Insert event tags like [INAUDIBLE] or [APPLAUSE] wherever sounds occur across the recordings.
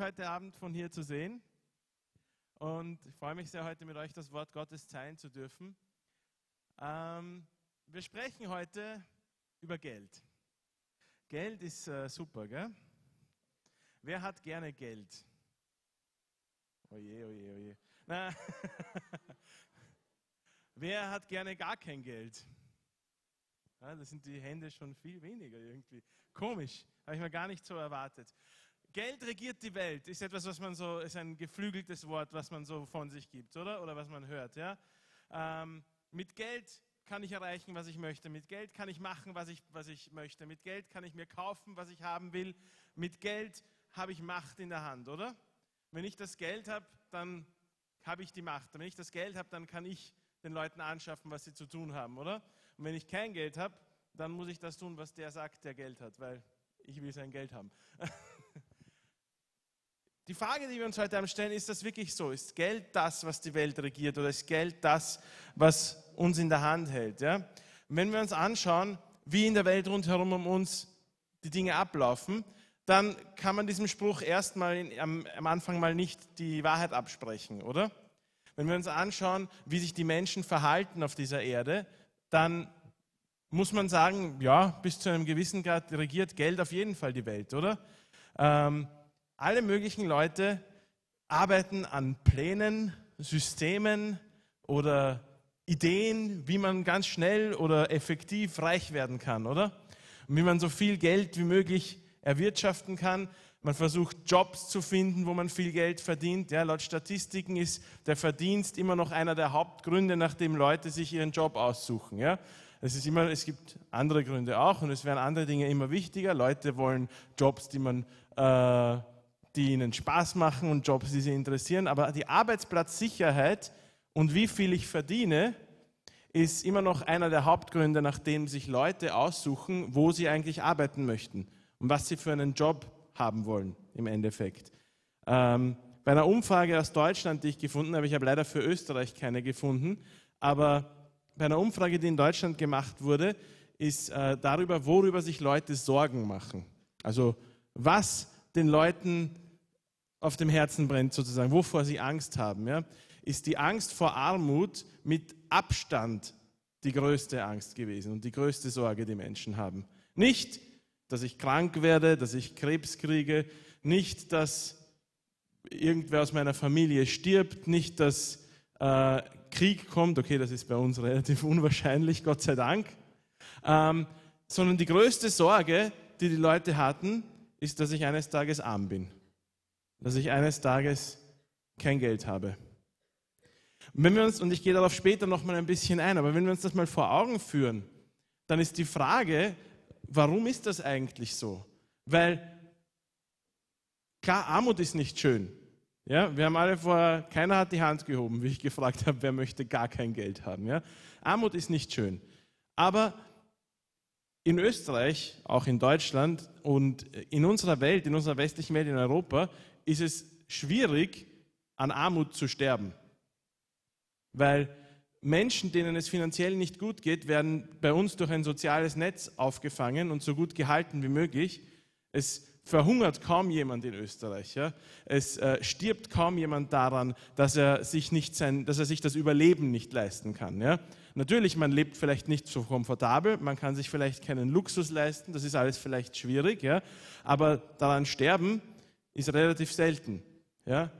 euch heute Abend von hier zu sehen. Und ich freue mich sehr, heute mit euch das Wort Gottes teilen zu dürfen. Ähm, wir sprechen heute über Geld. Geld ist äh, super, gell? Wer hat gerne Geld? Oje, oje, oje. Na, [LAUGHS] Wer hat gerne gar kein Geld? Ja, da sind die Hände schon viel weniger irgendwie. Komisch, habe ich mir gar nicht so erwartet. Geld regiert die Welt, ist etwas, was man so, ist ein geflügeltes Wort, was man so von sich gibt, oder? Oder was man hört, ja? Ähm, mit Geld kann ich erreichen, was ich möchte. Mit Geld kann ich machen, was ich, was ich möchte. Mit Geld kann ich mir kaufen, was ich haben will. Mit Geld habe ich Macht in der Hand, oder? Wenn ich das Geld habe, dann habe ich die Macht. Wenn ich das Geld habe, dann kann ich den Leuten anschaffen, was sie zu tun haben, oder? Und wenn ich kein Geld habe, dann muss ich das tun, was der sagt, der Geld hat, weil ich will sein Geld haben. [LAUGHS] Die Frage, die wir uns heute stellen, ist das wirklich so? Ist Geld das, was die Welt regiert oder ist Geld das, was uns in der Hand hält? Ja? wenn wir uns anschauen, wie in der Welt rundherum um uns die Dinge ablaufen, dann kann man diesem Spruch erstmal am, am Anfang mal nicht die Wahrheit absprechen, oder? Wenn wir uns anschauen, wie sich die Menschen verhalten auf dieser Erde, dann muss man sagen, ja, bis zu einem gewissen Grad regiert Geld auf jeden Fall die Welt, oder? Ähm, alle möglichen Leute arbeiten an Plänen, Systemen oder Ideen, wie man ganz schnell oder effektiv reich werden kann, oder? Und wie man so viel Geld wie möglich erwirtschaften kann. Man versucht Jobs zu finden, wo man viel Geld verdient. Ja, laut Statistiken ist der Verdienst immer noch einer der Hauptgründe, nachdem Leute sich ihren Job aussuchen. Ja. Es, ist immer, es gibt andere Gründe auch und es werden andere Dinge immer wichtiger. Leute wollen Jobs, die man äh, die ihnen Spaß machen und Jobs, die sie interessieren. Aber die Arbeitsplatzsicherheit und wie viel ich verdiene, ist immer noch einer der Hauptgründe, nachdem sich Leute aussuchen, wo sie eigentlich arbeiten möchten und was sie für einen Job haben wollen im Endeffekt. Ähm, bei einer Umfrage aus Deutschland, die ich gefunden habe, ich habe leider für Österreich keine gefunden, aber bei einer Umfrage, die in Deutschland gemacht wurde, ist äh, darüber, worüber sich Leute Sorgen machen. Also was den Leuten auf dem Herzen brennt, sozusagen, wovor sie Angst haben, ja, ist die Angst vor Armut mit Abstand die größte Angst gewesen und die größte Sorge, die Menschen haben. Nicht, dass ich krank werde, dass ich Krebs kriege, nicht, dass irgendwer aus meiner Familie stirbt, nicht, dass äh, Krieg kommt, okay, das ist bei uns relativ [LAUGHS] unwahrscheinlich, Gott sei Dank, ähm, sondern die größte Sorge, die die Leute hatten, ist, dass ich eines Tages arm bin, dass ich eines Tages kein Geld habe. Und, wenn wir uns, und ich gehe darauf später noch mal ein bisschen ein, aber wenn wir uns das mal vor Augen führen, dann ist die Frage, warum ist das eigentlich so? Weil klar, Armut ist nicht schön. Ja, wir haben alle vor, keiner hat die Hand gehoben, wie ich gefragt habe, wer möchte gar kein Geld haben. Ja? Armut ist nicht schön. Aber in Österreich, auch in Deutschland und in unserer Welt, in unserer westlichen Welt, in Europa, ist es schwierig, an Armut zu sterben. Weil Menschen, denen es finanziell nicht gut geht, werden bei uns durch ein soziales Netz aufgefangen und so gut gehalten wie möglich. Es verhungert kaum jemand in Österreich. Ja? Es äh, stirbt kaum jemand daran, dass er, sich nicht sein, dass er sich das Überleben nicht leisten kann. Ja? Natürlich, man lebt vielleicht nicht so komfortabel, man kann sich vielleicht keinen Luxus leisten, das ist alles vielleicht schwierig, ja? aber daran sterben ist relativ selten. Ja?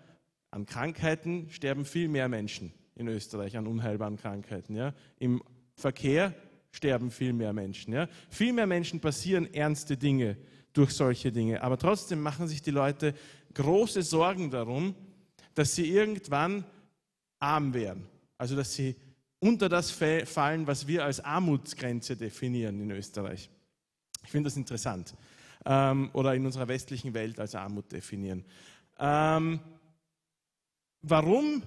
An Krankheiten sterben viel mehr Menschen in Österreich, an unheilbaren Krankheiten. Ja? Im Verkehr sterben viel mehr Menschen. Ja? Viel mehr Menschen passieren ernste Dinge durch solche Dinge. Aber trotzdem machen sich die Leute große Sorgen darum, dass sie irgendwann arm werden. Also dass sie unter das fallen, was wir als Armutsgrenze definieren in Österreich. Ich finde das interessant. Ähm, oder in unserer westlichen Welt als Armut definieren. Ähm, warum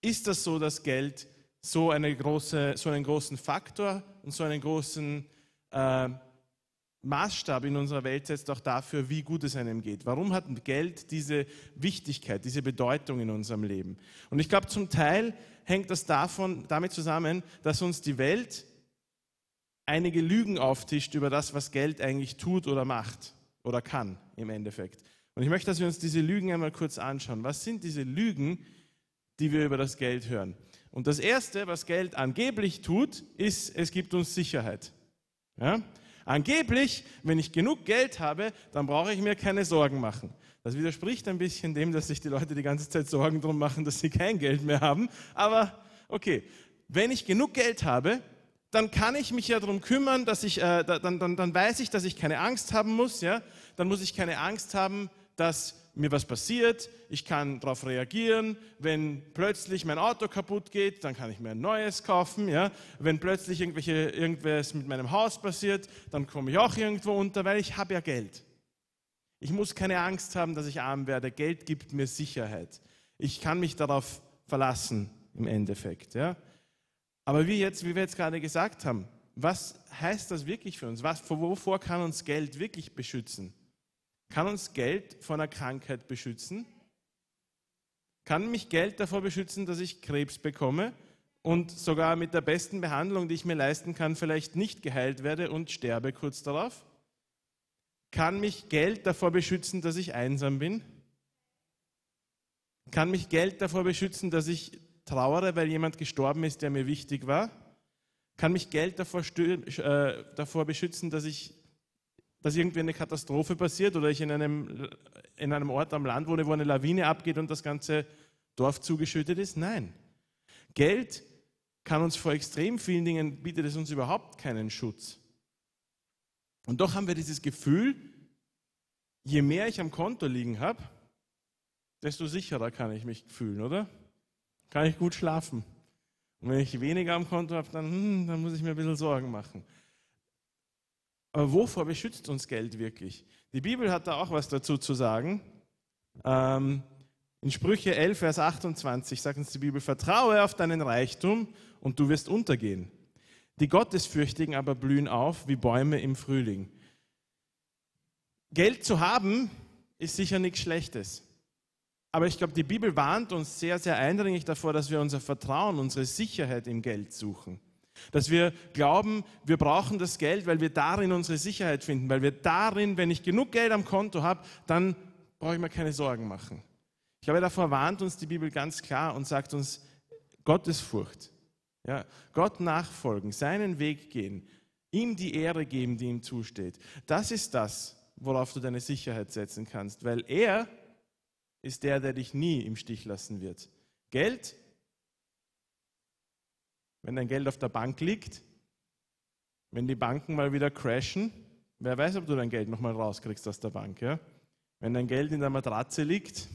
ist das so, dass Geld so, eine große, so einen großen Faktor und so einen großen äh, Maßstab in unserer Welt setzt auch dafür, wie gut es einem geht. Warum hat Geld diese Wichtigkeit, diese Bedeutung in unserem Leben? Und ich glaube, zum Teil hängt das davon, damit zusammen, dass uns die Welt einige Lügen auftischt über das, was Geld eigentlich tut oder macht oder kann im Endeffekt. Und ich möchte, dass wir uns diese Lügen einmal kurz anschauen. Was sind diese Lügen, die wir über das Geld hören? Und das Erste, was Geld angeblich tut, ist, es gibt uns Sicherheit. Ja? Angeblich, wenn ich genug Geld habe, dann brauche ich mir keine Sorgen machen. Das widerspricht ein bisschen dem, dass sich die Leute die ganze Zeit Sorgen darum machen, dass sie kein Geld mehr haben. Aber okay, wenn ich genug Geld habe, dann kann ich mich ja darum kümmern, dass ich, äh, dann, dann, dann weiß ich, dass ich keine Angst haben muss. Ja? Dann muss ich keine Angst haben, dass mir was passiert. Ich kann darauf reagieren. Wenn plötzlich mein Auto kaputt geht, dann kann ich mir ein neues kaufen. Ja? Wenn plötzlich irgendwelche, irgendwas mit meinem Haus passiert, dann komme ich auch irgendwo unter, weil ich habe ja Geld. Ich muss keine Angst haben, dass ich arm werde. Geld gibt mir Sicherheit. Ich kann mich darauf verlassen im Endeffekt. Ja? Aber wie, jetzt, wie wir jetzt gerade gesagt haben, was heißt das wirklich für uns? Was, wovor kann uns Geld wirklich beschützen? Kann uns Geld vor einer Krankheit beschützen? Kann mich Geld davor beschützen, dass ich Krebs bekomme und sogar mit der besten Behandlung, die ich mir leisten kann, vielleicht nicht geheilt werde und sterbe kurz darauf? Kann mich Geld davor beschützen, dass ich einsam bin? Kann mich Geld davor beschützen, dass ich trauere, weil jemand gestorben ist, der mir wichtig war? Kann mich Geld davor, äh, davor beschützen, dass, ich, dass irgendwie eine Katastrophe passiert oder ich in einem, in einem Ort am Land wohne, wo eine Lawine abgeht und das ganze Dorf zugeschüttet ist? Nein. Geld kann uns vor extrem vielen Dingen, bietet es uns überhaupt keinen Schutz. Und doch haben wir dieses Gefühl, je mehr ich am Konto liegen habe, desto sicherer kann ich mich fühlen, oder? Kann ich gut schlafen. Und wenn ich weniger am Konto habe, dann, hm, dann muss ich mir ein bisschen Sorgen machen. Aber wovor beschützt uns Geld wirklich? Die Bibel hat da auch was dazu zu sagen. Ähm, in Sprüche 11, Vers 28 sagt uns die Bibel, vertraue auf deinen Reichtum und du wirst untergehen. Die Gottesfürchtigen aber blühen auf wie Bäume im Frühling. Geld zu haben ist sicher nichts Schlechtes. Aber ich glaube, die Bibel warnt uns sehr, sehr eindringlich davor, dass wir unser Vertrauen, unsere Sicherheit im Geld suchen. Dass wir glauben, wir brauchen das Geld, weil wir darin unsere Sicherheit finden, weil wir darin, wenn ich genug Geld am Konto habe, dann brauche ich mir keine Sorgen machen. Ich glaube, davor warnt uns die Bibel ganz klar und sagt uns Gottesfurcht. Ja, Gott nachfolgen, seinen Weg gehen, ihm die Ehre geben, die ihm zusteht. Das ist das, worauf du deine Sicherheit setzen kannst, weil er ist der, der dich nie im Stich lassen wird. Geld, wenn dein Geld auf der Bank liegt, wenn die Banken mal wieder crashen, wer weiß, ob du dein Geld nochmal rauskriegst aus der Bank. Ja? Wenn dein Geld in der Matratze liegt,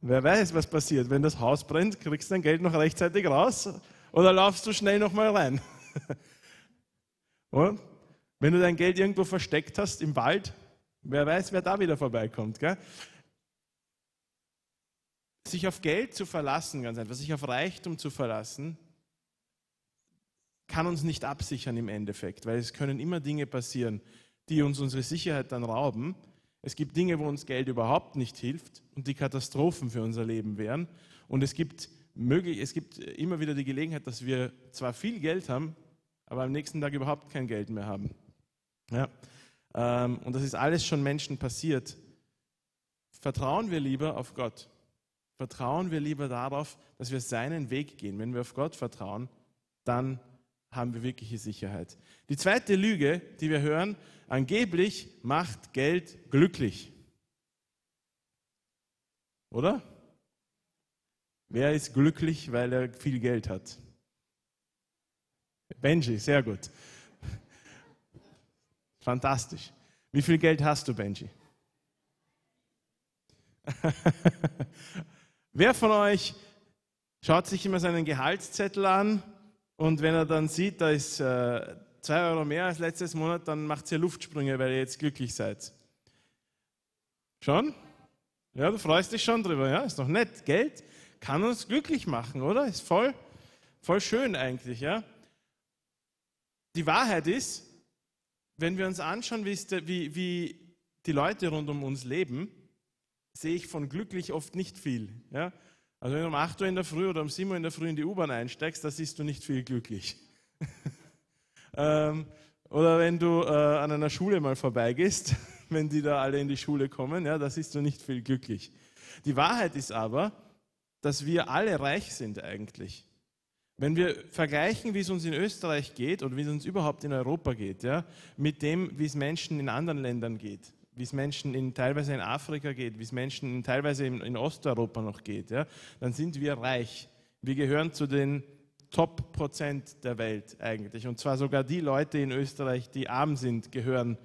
wer weiß, was passiert. Wenn das Haus brennt, kriegst du dein Geld noch rechtzeitig raus oder laufst du schnell nochmal rein. [LAUGHS] Und wenn du dein Geld irgendwo versteckt hast im Wald, Wer weiß, wer da wieder vorbeikommt. Gell? Sich auf Geld zu verlassen, ganz einfach, sich auf Reichtum zu verlassen, kann uns nicht absichern im Endeffekt, weil es können immer Dinge passieren, die uns unsere Sicherheit dann rauben. Es gibt Dinge, wo uns Geld überhaupt nicht hilft und die Katastrophen für unser Leben wären. Und es gibt, möglich, es gibt immer wieder die Gelegenheit, dass wir zwar viel Geld haben, aber am nächsten Tag überhaupt kein Geld mehr haben. Ja. Ähm, und das ist alles schon Menschen passiert. Vertrauen wir lieber auf Gott. Vertrauen wir lieber darauf, dass wir seinen Weg gehen. Wenn wir auf Gott vertrauen, dann haben wir wirkliche Sicherheit. Die zweite Lüge, die wir hören, angeblich macht Geld glücklich. Oder? Wer ist glücklich, weil er viel Geld hat? Benji, sehr gut. Fantastisch. Wie viel Geld hast du, Benji? [LAUGHS] Wer von euch schaut sich immer seinen Gehaltszettel an und wenn er dann sieht, da ist äh, Euro mehr als letztes Monat, dann macht ihr Luftsprünge, weil ihr jetzt glücklich seid? Schon? Ja, du freust dich schon drüber, ja? Ist doch nett. Geld kann uns glücklich machen, oder? Ist voll, voll schön eigentlich, ja? Die Wahrheit ist, wenn wir uns anschauen, wie, wie die Leute rund um uns leben, sehe ich von glücklich oft nicht viel. Ja? Also wenn du um 8 Uhr in der Früh oder um 7 Uhr in der Früh in die U-Bahn einsteigst, da siehst du nicht viel glücklich. [LAUGHS] ähm, oder wenn du äh, an einer Schule mal vorbeigehst, [LAUGHS] wenn die da alle in die Schule kommen. Ja, da siehst du nicht viel glücklich. Die Wahrheit ist aber, dass wir alle reich sind eigentlich. Wenn wir vergleichen, wie es uns in Österreich geht oder wie es uns überhaupt in Europa geht, ja, mit dem, wie es Menschen in anderen Ländern geht, wie es Menschen in, teilweise in Afrika geht, wie es Menschen in, teilweise in, in Osteuropa noch geht, ja, dann sind wir reich. Wir gehören zu den Top-Prozent der Welt eigentlich. Und zwar sogar die Leute in Österreich, die arm sind, gehören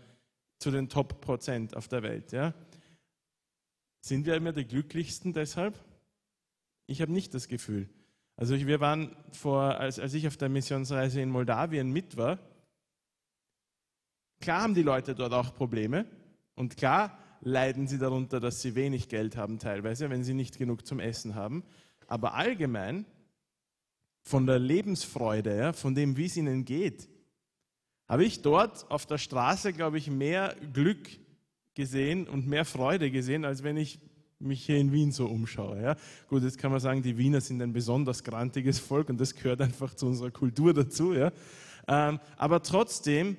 zu den Top-Prozent auf der Welt. Ja. Sind wir immer die glücklichsten deshalb? Ich habe nicht das Gefühl. Also wir waren vor, als, als ich auf der Missionsreise in Moldawien mit war, klar haben die Leute dort auch Probleme und klar leiden sie darunter, dass sie wenig Geld haben teilweise, wenn sie nicht genug zum Essen haben. Aber allgemein von der Lebensfreude, ja, von dem, wie es ihnen geht, habe ich dort auf der Straße, glaube ich, mehr Glück gesehen und mehr Freude gesehen, als wenn ich mich hier in Wien so umschaue. Ja. Gut, jetzt kann man sagen, die Wiener sind ein besonders grantiges Volk und das gehört einfach zu unserer Kultur dazu. Ja. Ähm, aber trotzdem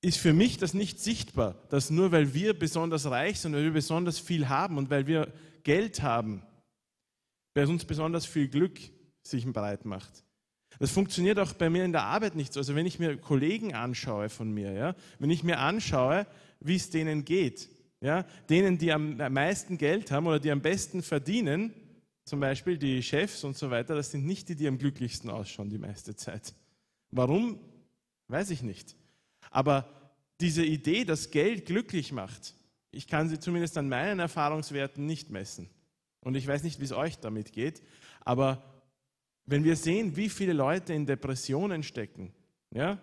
ist für mich das nicht sichtbar, dass nur weil wir besonders reich sind, weil wir besonders viel haben und weil wir Geld haben, bei uns besonders viel Glück sich breit macht. Das funktioniert auch bei mir in der Arbeit nicht so. Also wenn ich mir Kollegen anschaue von mir, ja, wenn ich mir anschaue, wie es denen geht, ja, denen, die am meisten Geld haben oder die am besten verdienen, zum Beispiel die Chefs und so weiter, das sind nicht die, die am glücklichsten ausschauen die meiste Zeit. Warum? Weiß ich nicht. Aber diese Idee, dass Geld glücklich macht, ich kann sie zumindest an meinen Erfahrungswerten nicht messen. Und ich weiß nicht, wie es euch damit geht, aber wenn wir sehen, wie viele Leute in Depressionen stecken, ja,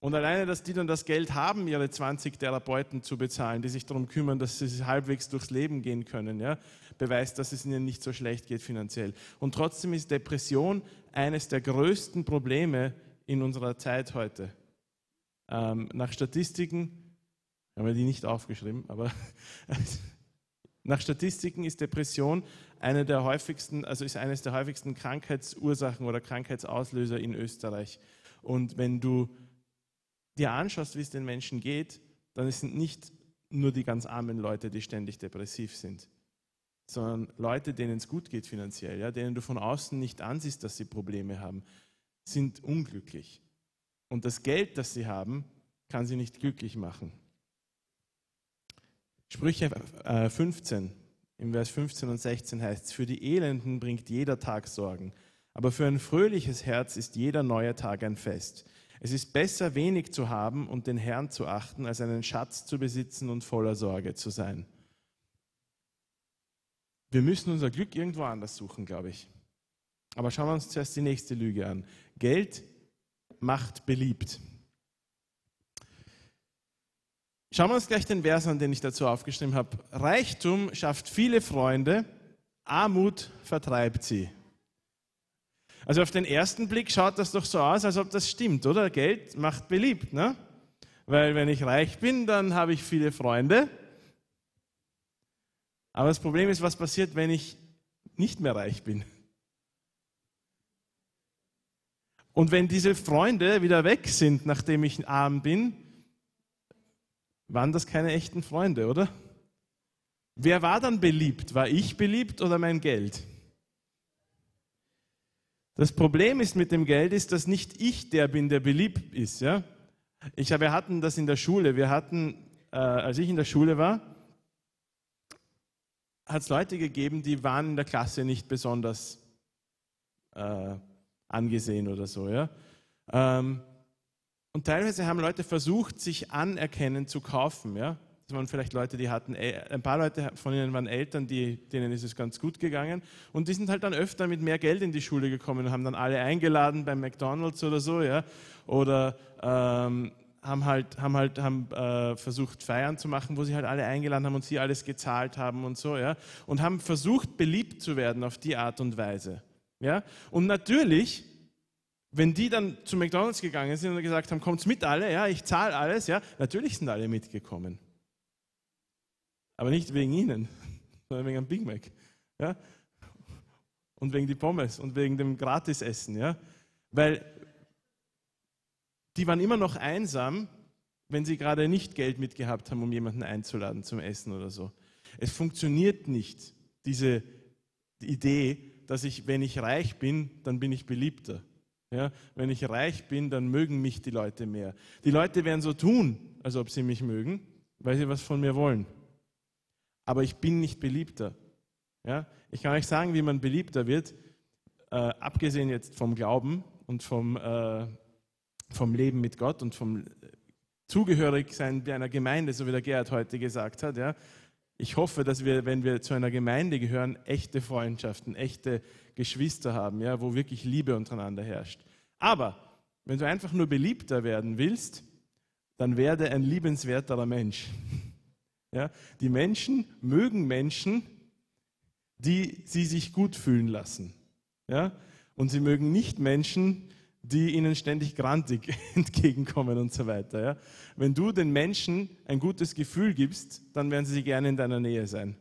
und alleine, dass die dann das Geld haben, ihre 20 Therapeuten zu bezahlen, die sich darum kümmern, dass sie halbwegs durchs Leben gehen können, ja, beweist, dass es ihnen nicht so schlecht geht finanziell. Und trotzdem ist Depression eines der größten Probleme in unserer Zeit heute. Ähm, nach Statistiken, haben wir die nicht aufgeschrieben, aber [LAUGHS] Nach Statistiken ist Depression eine der häufigsten, also ist eines der häufigsten Krankheitsursachen oder Krankheitsauslöser in Österreich. Und wenn du dir anschaust, wie es den Menschen geht, dann sind nicht nur die ganz armen Leute, die ständig depressiv sind, sondern Leute, denen es gut geht finanziell, ja, denen du von außen nicht ansiehst, dass sie Probleme haben, sind unglücklich. Und das Geld, das sie haben, kann sie nicht glücklich machen. Sprüche 15, äh, im Vers 15 und 16 heißt es, für die Elenden bringt jeder Tag Sorgen, aber für ein fröhliches Herz ist jeder neue Tag ein Fest. Es ist besser, wenig zu haben und den Herrn zu achten, als einen Schatz zu besitzen und voller Sorge zu sein. Wir müssen unser Glück irgendwo anders suchen, glaube ich. Aber schauen wir uns zuerst die nächste Lüge an. Geld macht beliebt. Schauen wir uns gleich den Vers an, den ich dazu aufgeschrieben habe. Reichtum schafft viele Freunde, Armut vertreibt sie. Also auf den ersten Blick schaut das doch so aus, als ob das stimmt, oder? Geld macht beliebt, ne? Weil wenn ich reich bin, dann habe ich viele Freunde. Aber das Problem ist, was passiert, wenn ich nicht mehr reich bin? Und wenn diese Freunde wieder weg sind, nachdem ich arm bin, waren das keine echten Freunde, oder? Wer war dann beliebt? War ich beliebt oder mein Geld? Das Problem ist mit dem Geld ist, dass nicht ich der bin, der beliebt ist. Ja? Ich, wir hatten das in der Schule. Wir hatten, äh, als ich in der Schule war, hat es Leute gegeben, die waren in der Klasse nicht besonders äh, angesehen oder so. Ja? Ähm, und teilweise haben Leute versucht, sich Anerkennen zu kaufen. Ja? Das waren vielleicht Leute, die hatten, ein paar Leute von ihnen waren Eltern, die, denen ist es ganz gut gegangen. Und die sind halt dann öfter mit mehr Geld in die Schule gekommen und haben dann alle eingeladen beim McDonalds oder so. Ja? Oder ähm, haben halt, haben halt haben, äh, versucht, Feiern zu machen, wo sie halt alle eingeladen haben und sie alles gezahlt haben und so. Ja? Und haben versucht, beliebt zu werden auf die Art und Weise. Ja? Und natürlich wenn die dann zu McDonalds gegangen sind und gesagt haben, kommt's mit alle, ja, ich zahle alles, ja, natürlich sind alle mitgekommen. Aber nicht wegen ihnen, [LAUGHS] sondern wegen einem Big Mac. Ja? Und wegen die Pommes und wegen dem Gratisessen. Ja? Weil die waren immer noch einsam, wenn sie gerade nicht Geld mitgehabt haben, um jemanden einzuladen zum Essen oder so. Es funktioniert nicht, diese Idee, dass ich, wenn ich reich bin, dann bin ich beliebter. Ja, wenn ich reich bin, dann mögen mich die Leute mehr. Die Leute werden so tun, als ob sie mich mögen, weil sie was von mir wollen. Aber ich bin nicht beliebter. Ja, ich kann euch sagen, wie man beliebter wird, äh, abgesehen jetzt vom Glauben und vom, äh, vom Leben mit Gott und vom Zugehörigsein bei einer Gemeinde, so wie der Gerhard heute gesagt hat. Ja. Ich hoffe, dass wir, wenn wir zu einer Gemeinde gehören, echte Freundschaften, echte Geschwister haben, ja, wo wirklich Liebe untereinander herrscht. Aber wenn du einfach nur beliebter werden willst, dann werde ein liebenswerterer Mensch. [LAUGHS] Ja, die Menschen mögen Menschen, die sie sich gut fühlen lassen. Ja, und sie mögen nicht Menschen, die ihnen ständig grantig [LAUGHS] entgegenkommen und so weiter. Ja? Wenn du den Menschen ein gutes Gefühl gibst, dann werden sie gerne in deiner Nähe sein.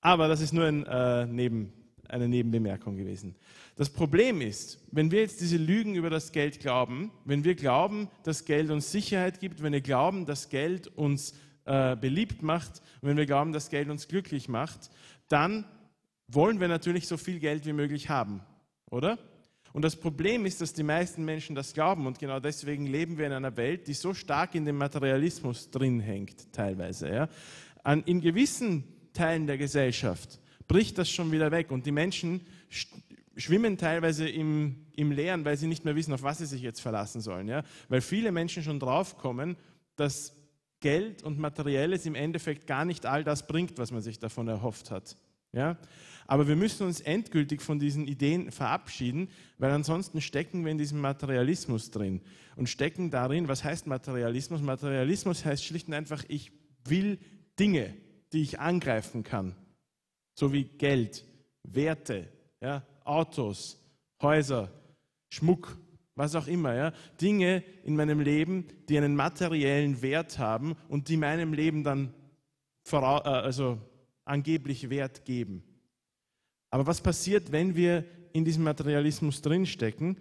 Aber das ist nur ein, äh, Neben, eine Nebenbemerkung gewesen. Das Problem ist, wenn wir jetzt diese Lügen über das Geld glauben, wenn wir glauben, dass Geld uns Sicherheit gibt, wenn wir glauben, dass Geld uns äh, beliebt macht, wenn wir glauben, dass Geld uns glücklich macht, dann wollen wir natürlich so viel Geld wie möglich haben, oder? Und das Problem ist, dass die meisten Menschen das glauben und genau deswegen leben wir in einer Welt, die so stark in dem Materialismus drin hängt, teilweise. Ja. An, in gewissen Teilen der Gesellschaft bricht das schon wieder weg und die Menschen schwimmen teilweise im, im Leeren, weil sie nicht mehr wissen, auf was sie sich jetzt verlassen sollen. Ja. Weil viele Menschen schon draufkommen, dass Geld und Materielles im Endeffekt gar nicht all das bringt, was man sich davon erhofft hat. Ja? Aber wir müssen uns endgültig von diesen Ideen verabschieden, weil ansonsten stecken wir in diesem Materialismus drin und stecken darin, was heißt Materialismus? Materialismus heißt schlicht und einfach, ich will Dinge, die ich angreifen kann, so wie Geld, Werte, ja, Autos, Häuser, Schmuck, was auch immer, ja, Dinge in meinem Leben, die einen materiellen Wert haben und die meinem Leben dann äh, also angeblich Wert geben. Aber was passiert, wenn wir in diesem Materialismus drinstecken?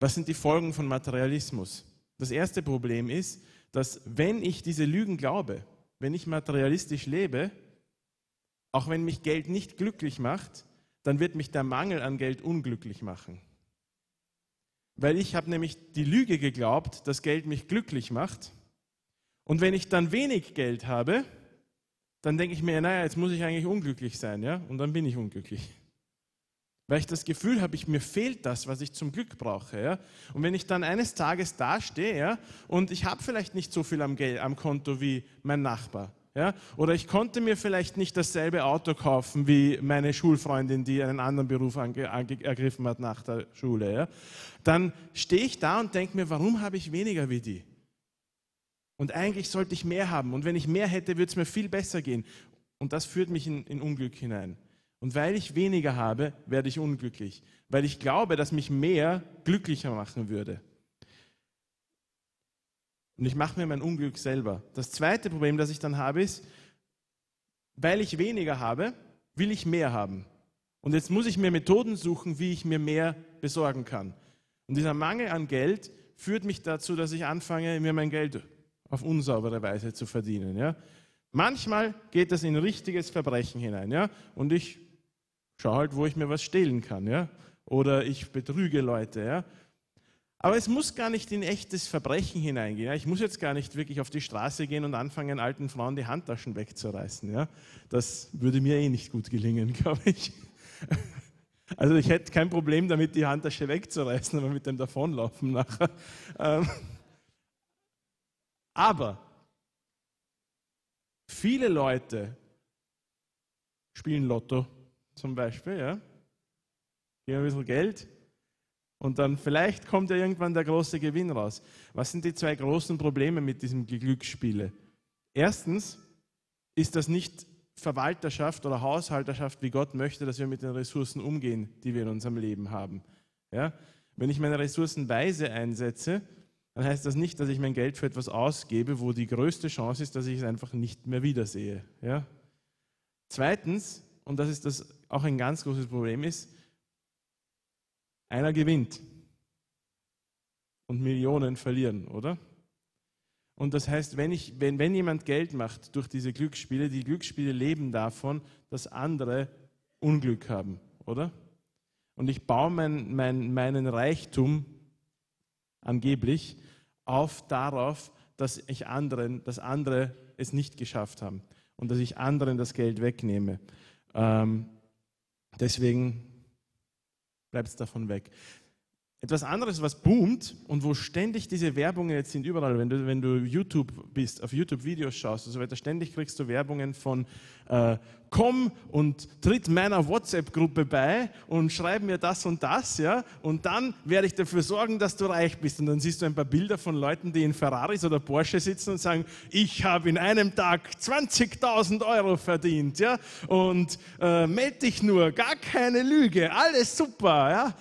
Was sind die Folgen von Materialismus? Das erste Problem ist, dass wenn ich diese Lügen glaube, wenn ich materialistisch lebe, auch wenn mich Geld nicht glücklich macht, dann wird mich der Mangel an Geld unglücklich machen. Weil ich habe nämlich die Lüge geglaubt, dass Geld mich glücklich macht. Und wenn ich dann wenig Geld habe, dann denke ich mir, naja, jetzt muss ich eigentlich unglücklich sein, ja, und dann bin ich unglücklich. Weil ich das Gefühl habe, ich, mir fehlt das, was ich zum Glück brauche. Ja? Und wenn ich dann eines Tages dastehe ja, und ich habe vielleicht nicht so viel am, Geld, am Konto wie mein Nachbar, ja? Oder ich konnte mir vielleicht nicht dasselbe Auto kaufen wie meine Schulfreundin, die einen anderen Beruf ergriffen hat nach der Schule. Ja? Dann stehe ich da und denke mir, warum habe ich weniger wie die? Und eigentlich sollte ich mehr haben. Und wenn ich mehr hätte, würde es mir viel besser gehen. Und das führt mich in, in Unglück hinein. Und weil ich weniger habe, werde ich unglücklich. Weil ich glaube, dass mich mehr glücklicher machen würde. Und ich mache mir mein Unglück selber. Das zweite Problem, das ich dann habe, ist, weil ich weniger habe, will ich mehr haben. Und jetzt muss ich mir Methoden suchen, wie ich mir mehr besorgen kann. Und dieser Mangel an Geld führt mich dazu, dass ich anfange, mir mein Geld auf unsaubere Weise zu verdienen. Ja? Manchmal geht das in richtiges Verbrechen hinein. Ja? Und ich schaue halt, wo ich mir was stehlen kann. Ja? Oder ich betrüge Leute. Ja? Aber es muss gar nicht in echtes Verbrechen hineingehen. Ich muss jetzt gar nicht wirklich auf die Straße gehen und anfangen, alten Frauen die Handtaschen wegzureißen. Das würde mir eh nicht gut gelingen, [LAUGHS] glaube ich. Also ich hätte kein Problem damit, die Handtasche wegzureißen, aber mit dem Davonlaufen nachher. Ähm, aber viele Leute spielen Lotto zum Beispiel, ja, geben ein bisschen Geld und dann vielleicht kommt ja irgendwann der große Gewinn raus. Was sind die zwei großen Probleme mit diesem Glücksspiele? Erstens ist das nicht Verwalterschaft oder Haushalterschaft, wie Gott möchte, dass wir mit den Ressourcen umgehen, die wir in unserem Leben haben. Ja? Wenn ich meine Ressourcen weise einsetze, dann heißt das nicht, dass ich mein Geld für etwas ausgebe, wo die größte Chance ist, dass ich es einfach nicht mehr wiedersehe. Ja? Zweitens, und das ist das auch ein ganz großes Problem ist, einer gewinnt und Millionen verlieren, oder? Und das heißt, wenn, ich, wenn, wenn jemand Geld macht durch diese Glücksspiele, die Glücksspiele leben davon, dass andere Unglück haben, oder? Und ich baue mein, mein, meinen Reichtum angeblich auf darauf, dass ich anderen, dass andere es nicht geschafft haben und dass ich anderen das Geld wegnehme. Ähm, deswegen bleibt es davon weg. Etwas anderes, was boomt und wo ständig diese Werbungen jetzt sind, überall, wenn du, wenn du YouTube bist, auf YouTube Videos schaust und so weiter, ständig kriegst du Werbungen von äh, komm und tritt meiner WhatsApp-Gruppe bei und schreib mir das und das, ja, und dann werde ich dafür sorgen, dass du reich bist. Und dann siehst du ein paar Bilder von Leuten, die in Ferraris oder Porsche sitzen und sagen, ich habe in einem Tag 20.000 Euro verdient, ja, und äh, meld dich nur, gar keine Lüge, alles super, ja.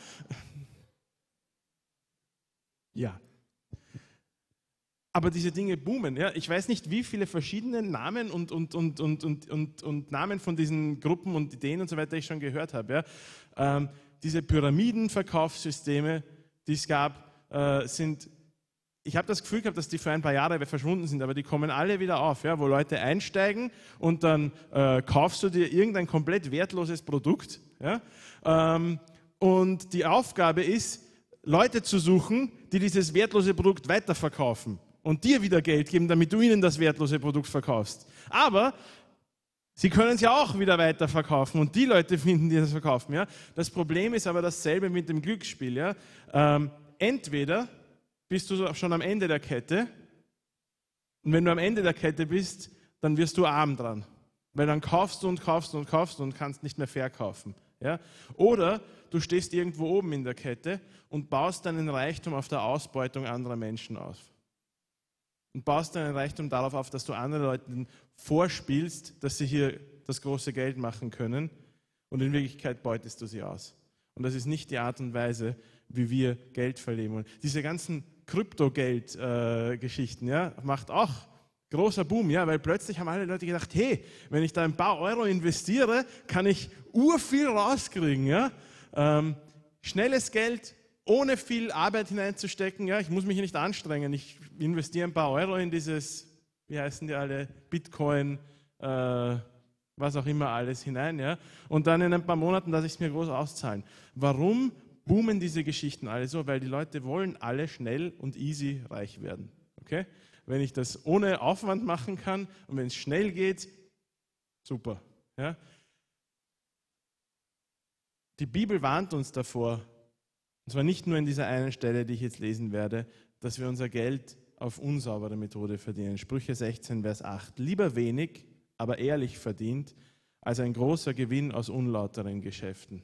Ja. Aber diese Dinge boomen. Ja? Ich weiß nicht, wie viele verschiedene Namen und, und, und, und, und, und, und Namen von diesen Gruppen und Ideen und so weiter ich schon gehört habe. Ja? Ähm, diese Pyramidenverkaufssysteme, die es gab, äh, sind ich habe das Gefühl gehabt, dass die für ein paar Jahre verschwunden sind, aber die kommen alle wieder auf, ja, wo Leute einsteigen und dann äh, kaufst du dir irgendein komplett wertloses Produkt. Ja, ähm, und die Aufgabe ist, Leute zu suchen, die dieses wertlose Produkt weiterverkaufen und dir wieder Geld geben, damit du ihnen das wertlose Produkt verkaufst. Aber sie können es ja auch wieder weiterverkaufen und die Leute finden, die das verkaufen. Ja? Das Problem ist aber dasselbe mit dem Glücksspiel. Ja? Ähm, entweder bist du schon am Ende der Kette und wenn du am Ende der Kette bist, dann wirst du arm dran. Weil dann kaufst du und kaufst und kaufst und kannst nicht mehr verkaufen. Ja? Oder du stehst irgendwo oben in der Kette und baust deinen Reichtum auf der Ausbeutung anderer Menschen auf. Und baust deinen Reichtum darauf auf, dass du anderen Leuten vorspielst, dass sie hier das große Geld machen können und in Wirklichkeit beutest du sie aus. Und das ist nicht die Art und Weise, wie wir Geld verleben wollen. Diese ganzen Kryptogeld-Geschichten, äh, ja, macht auch großer Boom, ja, weil plötzlich haben alle Leute gedacht, hey, wenn ich da ein paar Euro investiere, kann ich urviel rauskriegen, ja. Ähm, schnelles Geld, ohne viel Arbeit hineinzustecken. Ja, ich muss mich nicht anstrengen. Ich investiere ein paar Euro in dieses, wie heißen die alle, Bitcoin, äh, was auch immer alles hinein. Ja, und dann in ein paar Monaten lasse ich es mir groß auszahlen. Warum boomen diese Geschichten alle so? Weil die Leute wollen alle schnell und easy reich werden. Okay? Wenn ich das ohne Aufwand machen kann und wenn es schnell geht, super. Ja? Die Bibel warnt uns davor, und zwar nicht nur in dieser einen Stelle, die ich jetzt lesen werde, dass wir unser Geld auf unsaubere Methode verdienen. Sprüche 16, Vers 8. Lieber wenig, aber ehrlich verdient, als ein großer Gewinn aus unlauteren Geschäften.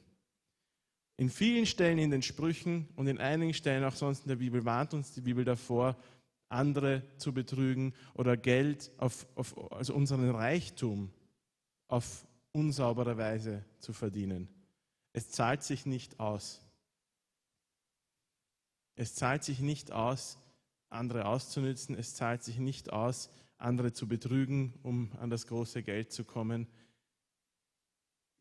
In vielen Stellen in den Sprüchen und in einigen Stellen auch sonst in der Bibel warnt uns die Bibel davor, andere zu betrügen oder Geld auf, auf also unseren Reichtum auf unsaubere Weise zu verdienen. Es zahlt sich nicht aus. Es zahlt sich nicht aus, andere auszunützen. Es zahlt sich nicht aus, andere zu betrügen, um an das große Geld zu kommen.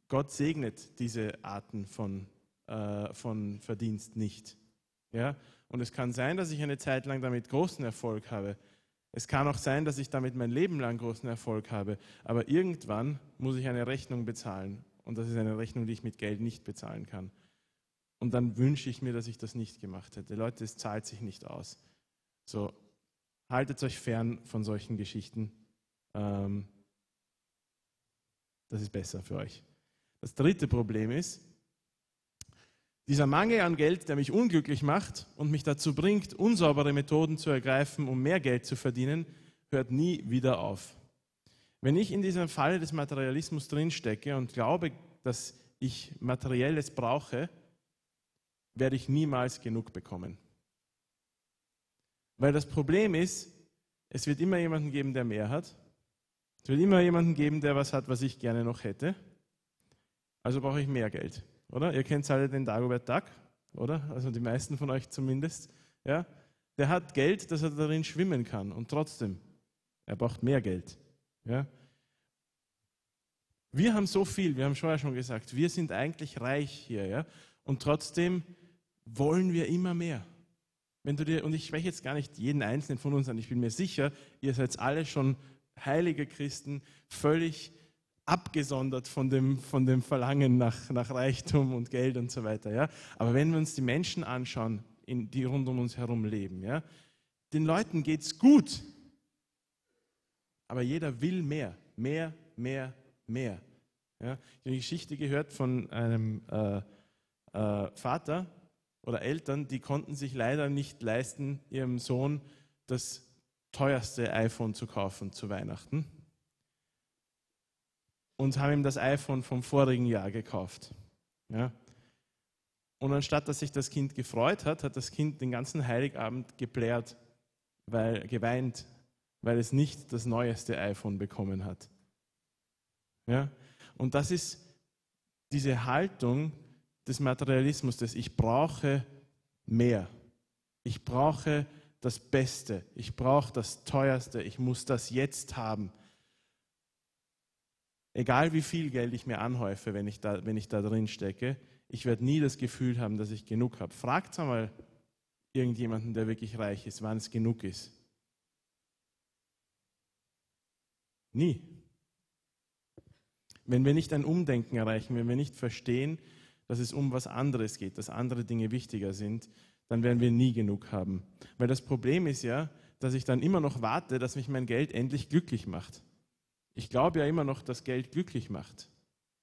Gott segnet diese Arten von, äh, von Verdienst nicht. Ja? Und es kann sein, dass ich eine Zeit lang damit großen Erfolg habe. Es kann auch sein, dass ich damit mein Leben lang großen Erfolg habe. Aber irgendwann muss ich eine Rechnung bezahlen. Und das ist eine Rechnung, die ich mit Geld nicht bezahlen kann. Und dann wünsche ich mir, dass ich das nicht gemacht hätte. Leute, es zahlt sich nicht aus. So, haltet euch fern von solchen Geschichten. Ähm, das ist besser für euch. Das dritte Problem ist, dieser Mangel an Geld, der mich unglücklich macht und mich dazu bringt, unsaubere Methoden zu ergreifen, um mehr Geld zu verdienen, hört nie wieder auf. Wenn ich in diesem Falle des Materialismus drinstecke und glaube, dass ich Materielles brauche, werde ich niemals genug bekommen. Weil das Problem ist, es wird immer jemanden geben, der mehr hat. Es wird immer jemanden geben, der was hat, was ich gerne noch hätte. Also brauche ich mehr Geld, oder? Ihr kennt alle den Dagobert Duck, oder? Also die meisten von euch zumindest. Ja? Der hat Geld, dass er darin schwimmen kann und trotzdem, er braucht mehr Geld. Ja? Wir haben so viel, wir haben vorher schon gesagt, wir sind eigentlich reich hier, ja? und trotzdem wollen wir immer mehr. wenn du dir, und ich spreche jetzt gar nicht jeden einzelnen von uns an, ich bin mir sicher, ihr seid alle schon heilige Christen, völlig abgesondert von dem, von dem Verlangen nach, nach Reichtum und Geld und so weiter. Ja? Aber wenn wir uns die Menschen anschauen, in, die rund um uns herum leben, ja, den Leuten geht es gut, aber jeder will mehr, mehr, mehr, mehr. Ja? Ich habe eine Geschichte gehört von einem äh, äh, Vater oder Eltern, die konnten sich leider nicht leisten, ihrem Sohn das teuerste iPhone zu kaufen zu Weihnachten und haben ihm das iPhone vom vorigen Jahr gekauft. Ja? Und anstatt dass sich das Kind gefreut hat, hat das Kind den ganzen Heiligabend geblärt, weil, geweint, weil es nicht das neueste iPhone bekommen hat. Ja? Und das ist diese Haltung des Materialismus, dass ich brauche mehr. Ich brauche das Beste. Ich brauche das Teuerste. Ich muss das jetzt haben. Egal wie viel Geld ich mir anhäufe, wenn ich da, wenn ich da drin stecke, ich werde nie das Gefühl haben, dass ich genug habe. Fragt einmal irgendjemanden, der wirklich reich ist, wann es genug ist. Nie. Wenn wir nicht ein Umdenken erreichen, wenn wir nicht verstehen, dass es um was anderes geht, dass andere Dinge wichtiger sind, dann werden wir nie genug haben. Weil das Problem ist ja, dass ich dann immer noch warte, dass mich mein Geld endlich glücklich macht. Ich glaube ja immer noch, dass Geld glücklich macht.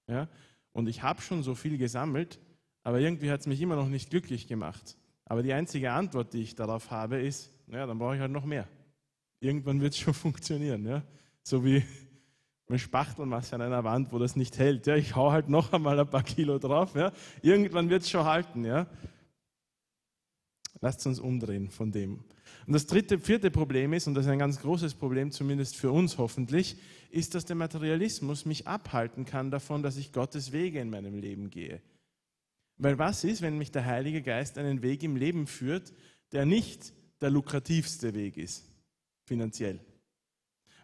Ja? Und ich habe schon so viel gesammelt, aber irgendwie hat es mich immer noch nicht glücklich gemacht. Aber die einzige Antwort, die ich darauf habe, ist, ja, dann brauche ich halt noch mehr. Irgendwann wird es schon [LAUGHS] funktionieren. Ja? So wie ein Spachtelmasse an einer Wand, wo das nicht hält. Ja? Ich hau halt noch einmal ein paar Kilo drauf. Ja? Irgendwann wird es schon halten. Ja? Lasst uns umdrehen von dem. Und das dritte, vierte Problem ist, und das ist ein ganz großes Problem, zumindest für uns hoffentlich, ist, dass der Materialismus mich abhalten kann davon, dass ich Gottes Wege in meinem Leben gehe. Weil was ist, wenn mich der Heilige Geist einen Weg im Leben führt, der nicht der lukrativste Weg ist, finanziell?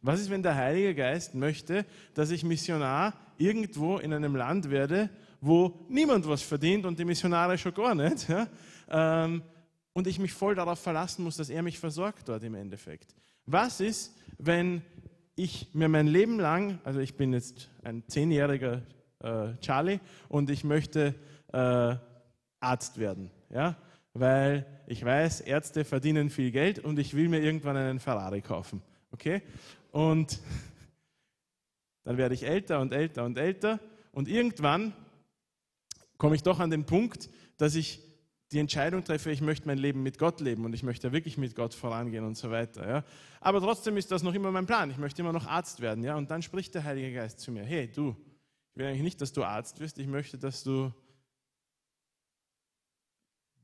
Was ist, wenn der Heilige Geist möchte, dass ich Missionar irgendwo in einem Land werde, wo niemand was verdient und die Missionare schon gar nicht? Ja? Ähm, und ich mich voll darauf verlassen muss, dass er mich versorgt dort im Endeffekt. Was ist, wenn ich mir mein Leben lang, also ich bin jetzt ein zehnjähriger äh, Charlie und ich möchte äh, Arzt werden, ja, weil ich weiß, Ärzte verdienen viel Geld und ich will mir irgendwann einen Ferrari kaufen, okay? Und [LAUGHS] dann werde ich älter und älter und älter und irgendwann komme ich doch an den Punkt, dass ich die Entscheidung treffe, ich möchte mein Leben mit Gott leben und ich möchte wirklich mit Gott vorangehen und so weiter. Ja. Aber trotzdem ist das noch immer mein Plan. Ich möchte immer noch Arzt werden. Ja. Und dann spricht der Heilige Geist zu mir: Hey, du, ich will eigentlich nicht, dass du Arzt wirst. Ich möchte, dass du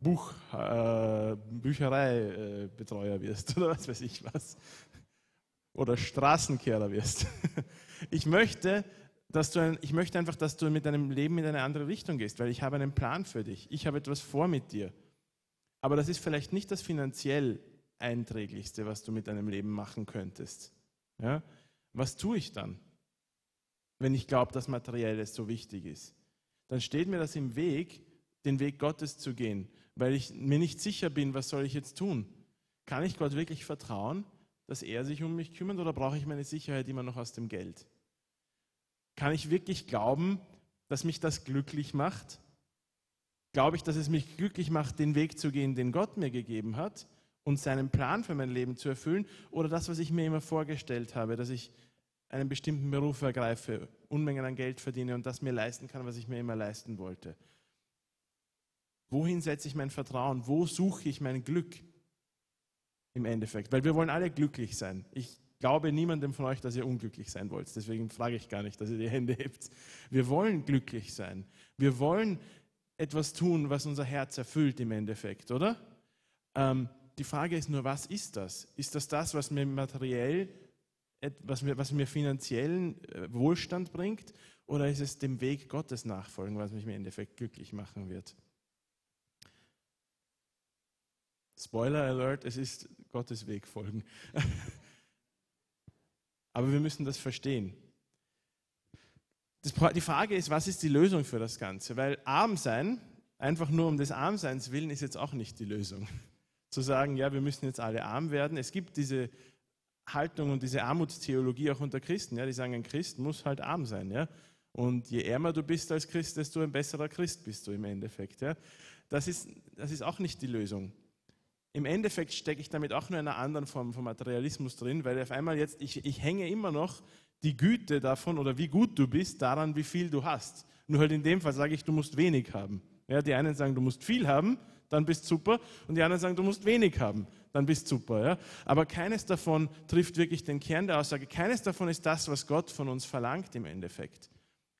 Buch, äh, Büchereibetreuer äh, wirst [LAUGHS] oder was weiß ich was. Oder Straßenkehrer wirst. [LAUGHS] Ich möchte, dass du ein, ich möchte einfach, dass du mit deinem Leben in eine andere Richtung gehst, weil ich habe einen Plan für dich. Ich habe etwas vor mit dir. Aber das ist vielleicht nicht das finanziell einträglichste, was du mit deinem Leben machen könntest. Ja? Was tue ich dann, wenn ich glaube, dass Materielles so wichtig ist? Dann steht mir das im Weg, den Weg Gottes zu gehen, weil ich mir nicht sicher bin, was soll ich jetzt tun? Kann ich Gott wirklich vertrauen, dass er sich um mich kümmert oder brauche ich meine Sicherheit immer noch aus dem Geld? Kann ich wirklich glauben, dass mich das glücklich macht? Glaube ich, dass es mich glücklich macht, den Weg zu gehen, den Gott mir gegeben hat und seinen Plan für mein Leben zu erfüllen? Oder das, was ich mir immer vorgestellt habe, dass ich einen bestimmten Beruf ergreife, Unmengen an Geld verdiene und das mir leisten kann, was ich mir immer leisten wollte? Wohin setze ich mein Vertrauen? Wo suche ich mein Glück im Endeffekt? Weil wir wollen alle glücklich sein. Ich glaube niemandem von euch, dass ihr unglücklich sein wollt. Deswegen frage ich gar nicht, dass ihr die Hände hebt. Wir wollen glücklich sein. Wir wollen etwas tun, was unser Herz erfüllt im Endeffekt, oder? Ähm, die Frage ist nur, was ist das? Ist das das, was mir materiell, was mir, was mir finanziellen äh, Wohlstand bringt? Oder ist es dem Weg Gottes nachfolgen, was mich im Endeffekt glücklich machen wird? Spoiler Alert, es ist Gottes Weg folgen. [LAUGHS] Aber wir müssen das verstehen. Das, die Frage ist, was ist die Lösung für das Ganze? Weil arm sein, einfach nur um des Armseins willen, ist jetzt auch nicht die Lösung. [LAUGHS] zu sagen, ja, wir müssen jetzt alle arm werden. Es gibt diese Haltung und diese Armutstheologie auch unter Christen. Ja, die sagen, ein Christ muss halt arm sein. Ja? Und je ärmer du bist als Christ, desto ein besserer Christ bist du im Endeffekt. Ja? Das, ist, das ist auch nicht die Lösung. Im Endeffekt stecke ich damit auch nur in einer anderen Form von Materialismus drin, weil auf einmal jetzt, ich, ich hänge immer noch die Güte davon oder wie gut du bist daran, wie viel du hast. Nur halt in dem Fall sage ich, du musst wenig haben. Ja, die einen sagen, du musst viel haben, dann bist super. Und die anderen sagen, du musst wenig haben, dann bist super. Ja? Aber keines davon trifft wirklich den Kern der Aussage. Keines davon ist das, was Gott von uns verlangt im Endeffekt.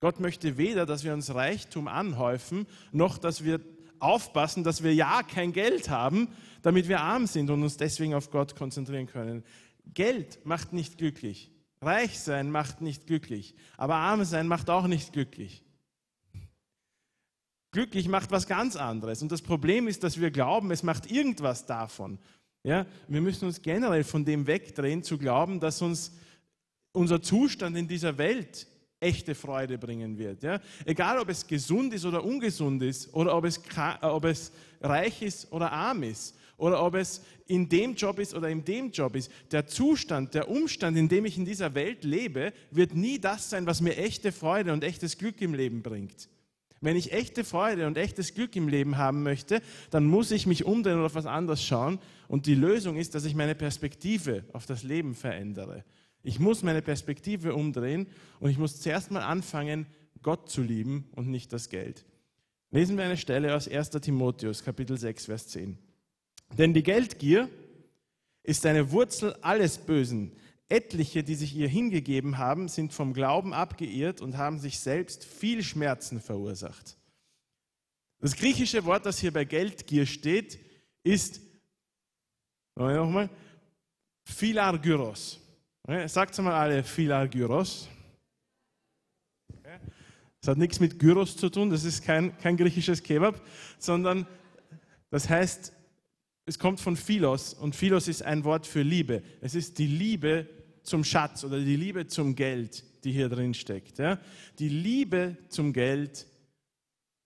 Gott möchte weder, dass wir uns Reichtum anhäufen, noch dass wir aufpassen, dass wir ja kein Geld haben, damit wir arm sind und uns deswegen auf Gott konzentrieren können. Geld macht nicht glücklich. Reich sein macht nicht glücklich. Aber arm sein macht auch nicht glücklich. Glücklich macht was ganz anderes. Und das Problem ist, dass wir glauben, es macht irgendwas davon. Ja, wir müssen uns generell von dem wegdrehen, zu glauben, dass uns unser Zustand in dieser Welt echte Freude bringen wird. Ja? Egal, ob es gesund ist oder ungesund ist, oder ob es, ob es reich ist oder arm ist, oder ob es in dem Job ist oder in dem Job ist. Der Zustand, der Umstand, in dem ich in dieser Welt lebe, wird nie das sein, was mir echte Freude und echtes Glück im Leben bringt. Wenn ich echte Freude und echtes Glück im Leben haben möchte, dann muss ich mich umdrehen oder auf was anderes schauen. Und die Lösung ist, dass ich meine Perspektive auf das Leben verändere. Ich muss meine Perspektive umdrehen und ich muss zuerst mal anfangen, Gott zu lieben und nicht das Geld. Lesen wir eine Stelle aus 1. Timotheus, Kapitel 6, Vers 10. Denn die Geldgier ist eine Wurzel alles Bösen. Etliche, die sich ihr hingegeben haben, sind vom Glauben abgeirrt und haben sich selbst viel Schmerzen verursacht. Das griechische Wort, das hier bei Geldgier steht, ist, nochmal, Philargyros. Sagt mal alle Philargyros. Das hat nichts mit Gyros zu tun, das ist kein, kein griechisches Kebab, sondern das heißt, es kommt von Philos und Philos ist ein Wort für Liebe. Es ist die Liebe zum Schatz oder die Liebe zum Geld, die hier drin steckt. Die Liebe zum Geld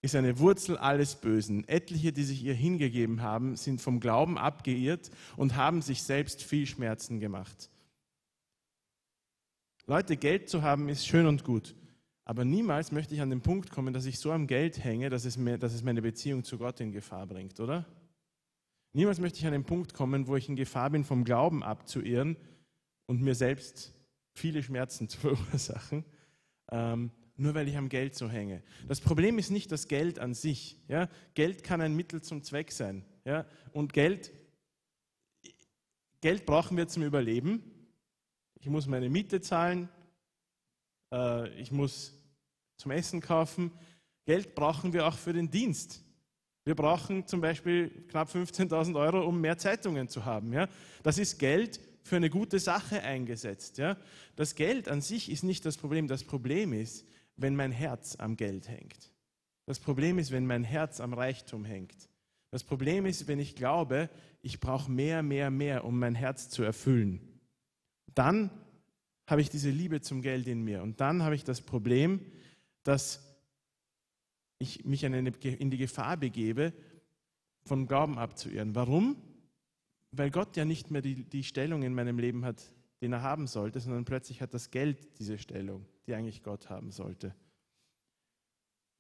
ist eine Wurzel alles Bösen. Etliche, die sich ihr hingegeben haben, sind vom Glauben abgeirrt und haben sich selbst viel Schmerzen gemacht. Leute, Geld zu haben ist schön und gut. Aber niemals möchte ich an den Punkt kommen, dass ich so am Geld hänge, dass es, mir, dass es meine Beziehung zu Gott in Gefahr bringt, oder? Niemals möchte ich an den Punkt kommen, wo ich in Gefahr bin, vom Glauben abzuirren und mir selbst viele Schmerzen [LAUGHS] zu verursachen, ähm, nur weil ich am Geld so hänge. Das Problem ist nicht das Geld an sich. Ja? Geld kann ein Mittel zum Zweck sein. Ja? Und Geld, Geld brauchen wir zum Überleben. Ich muss meine Miete zahlen, äh, ich muss zum Essen kaufen. Geld brauchen wir auch für den Dienst. Wir brauchen zum Beispiel knapp 15.000 Euro, um mehr Zeitungen zu haben. Ja? Das ist Geld, für eine gute Sache eingesetzt. Ja? Das Geld an sich ist nicht das Problem. Das Problem ist, wenn mein Herz am Geld hängt. Das Problem ist, wenn mein Herz am Reichtum hängt. Das Problem ist, wenn ich glaube, ich brauche mehr, mehr, mehr, um mein Herz zu erfüllen. Dann habe ich diese Liebe zum Geld in mir. Und dann habe ich das Problem, dass ich mich in die Gefahr begebe, vom Glauben abzuirren. Warum? weil Gott ja nicht mehr die, die Stellung in meinem Leben hat, den er haben sollte, sondern plötzlich hat das Geld diese Stellung, die eigentlich Gott haben sollte.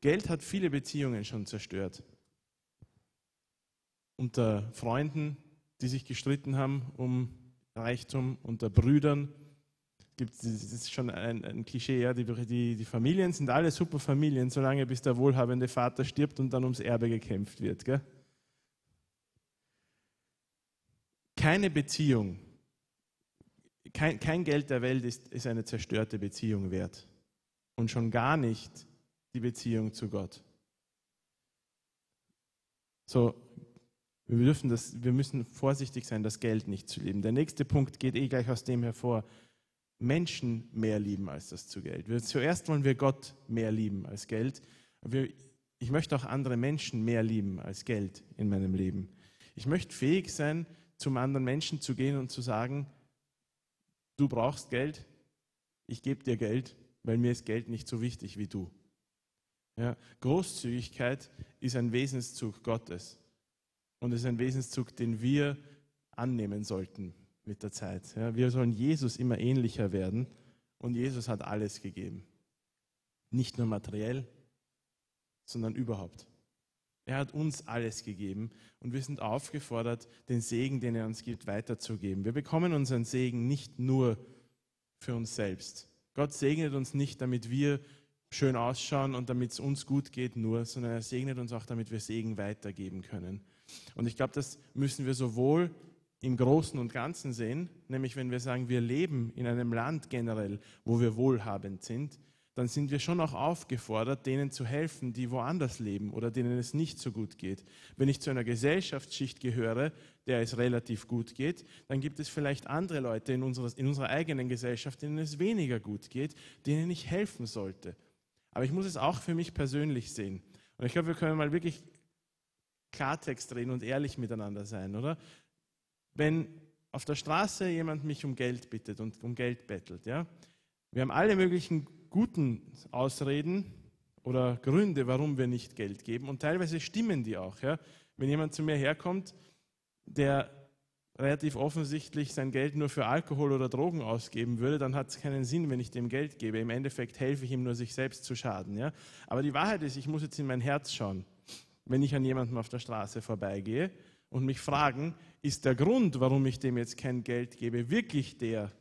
Geld hat viele Beziehungen schon zerstört. Unter Freunden, die sich gestritten haben um Reichtum, unter Brüdern. das ist schon ein, ein Klischee, ja, die, die, die Familien sind alle super Familien, solange bis der wohlhabende Vater stirbt und dann ums Erbe gekämpft wird. Gell? keine Beziehung, kein, kein Geld der Welt ist, ist eine zerstörte Beziehung wert. Und schon gar nicht die Beziehung zu Gott. So, wir, dürfen das, wir müssen vorsichtig sein, das Geld nicht zu lieben. Der nächste Punkt geht eh gleich aus dem hervor. Menschen mehr lieben als das zu Geld. Wir, zuerst wollen wir Gott mehr lieben als Geld. Wir, ich möchte auch andere Menschen mehr lieben als Geld in meinem Leben. Ich möchte fähig sein, zum anderen Menschen zu gehen und zu sagen, du brauchst Geld, ich gebe dir Geld, weil mir ist Geld nicht so wichtig wie du. Ja, Großzügigkeit ist ein Wesenszug Gottes. Und es ist ein Wesenszug, den wir annehmen sollten mit der Zeit. Ja, wir sollen Jesus immer ähnlicher werden und Jesus hat alles gegeben. Nicht nur materiell, sondern überhaupt. Er hat uns alles gegeben und wir sind aufgefordert, den Segen, den er uns gibt, weiterzugeben. Wir bekommen unseren Segen nicht nur für uns selbst. Gott segnet uns nicht, damit wir schön ausschauen und damit es uns gut geht nur, sondern er segnet uns auch, damit wir Segen weitergeben können. Und ich glaube, das müssen wir sowohl im Großen und Ganzen sehen, nämlich wenn wir sagen, wir leben in einem Land generell, wo wir wohlhabend sind, dann sind wir schon auch aufgefordert, denen zu helfen, die woanders leben oder denen es nicht so gut geht. Wenn ich zu einer Gesellschaftsschicht gehöre, der es relativ gut geht, dann gibt es vielleicht andere Leute in unserer, in unserer eigenen Gesellschaft, denen es weniger gut geht, denen ich helfen sollte. Aber ich muss es auch für mich persönlich sehen. Und ich glaube, wir können mal wirklich Klartext reden und ehrlich miteinander sein, oder? Wenn auf der Straße jemand mich um Geld bittet und um Geld bettelt, ja, wir haben alle möglichen guten Ausreden oder Gründe, warum wir nicht Geld geben und teilweise stimmen die auch. Ja. Wenn jemand zu mir herkommt, der relativ offensichtlich sein Geld nur für Alkohol oder Drogen ausgeben würde, dann hat es keinen Sinn, wenn ich dem Geld gebe. Im Endeffekt helfe ich ihm nur, sich selbst zu schaden. Ja? Aber die Wahrheit ist, ich muss jetzt in mein Herz schauen, wenn ich an jemandem auf der Straße vorbeigehe und mich fragen, ist der Grund, warum ich dem jetzt kein Geld gebe, wirklich der,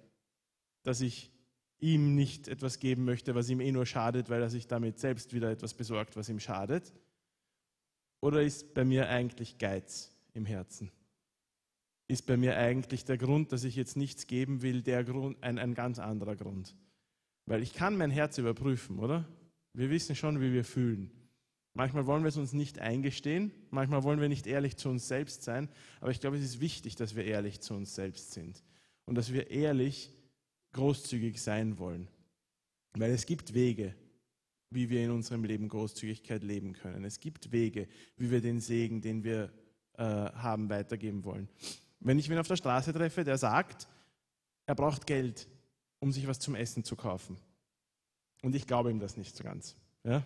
dass ich ihm nicht etwas geben möchte, was ihm eh nur schadet, weil er sich damit selbst wieder etwas besorgt, was ihm schadet? Oder ist bei mir eigentlich Geiz im Herzen? Ist bei mir eigentlich der Grund, dass ich jetzt nichts geben will, der Grund, ein, ein ganz anderer Grund. Weil ich kann mein Herz überprüfen, oder? Wir wissen schon, wie wir fühlen. Manchmal wollen wir es uns nicht eingestehen, manchmal wollen wir nicht ehrlich zu uns selbst sein, aber ich glaube, es ist wichtig, dass wir ehrlich zu uns selbst sind und dass wir ehrlich großzügig sein wollen. Weil es gibt Wege, wie wir in unserem Leben Großzügigkeit leben können. Es gibt Wege, wie wir den Segen, den wir äh, haben, weitergeben wollen. Wenn ich ihn auf der Straße treffe, der sagt, er braucht Geld, um sich was zum Essen zu kaufen. Und ich glaube ihm das nicht so ganz. Ja?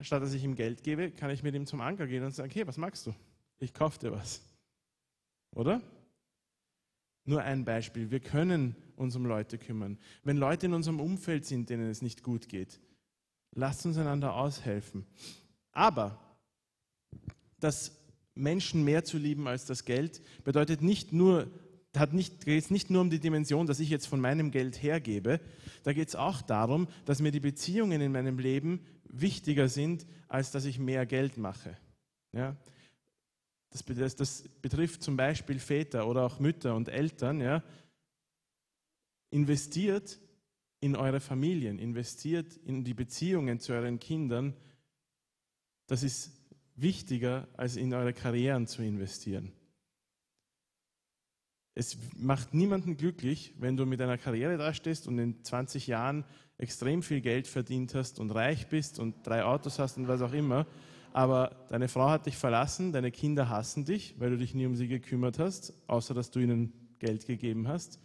Statt dass ich ihm Geld gebe, kann ich mit ihm zum Anker gehen und sagen, hey, was magst du? Ich kaufe dir was. Oder? Nur ein Beispiel. Wir können uns um Leute kümmern. Wenn Leute in unserem Umfeld sind, denen es nicht gut geht, lasst uns einander aushelfen. Aber das Menschen mehr zu lieben als das Geld, bedeutet nicht nur, hat nicht, geht es nicht nur um die Dimension, dass ich jetzt von meinem Geld hergebe, da geht es auch darum, dass mir die Beziehungen in meinem Leben wichtiger sind, als dass ich mehr Geld mache. Ja? Das, das, das betrifft zum Beispiel Väter oder auch Mütter und Eltern. Ja? Investiert in eure Familien, investiert in die Beziehungen zu euren Kindern. Das ist wichtiger, als in eure Karrieren zu investieren. Es macht niemanden glücklich, wenn du mit einer Karriere dastehst und in 20 Jahren extrem viel Geld verdient hast und reich bist und drei Autos hast und was auch immer, aber deine Frau hat dich verlassen, deine Kinder hassen dich, weil du dich nie um sie gekümmert hast, außer dass du ihnen Geld gegeben hast.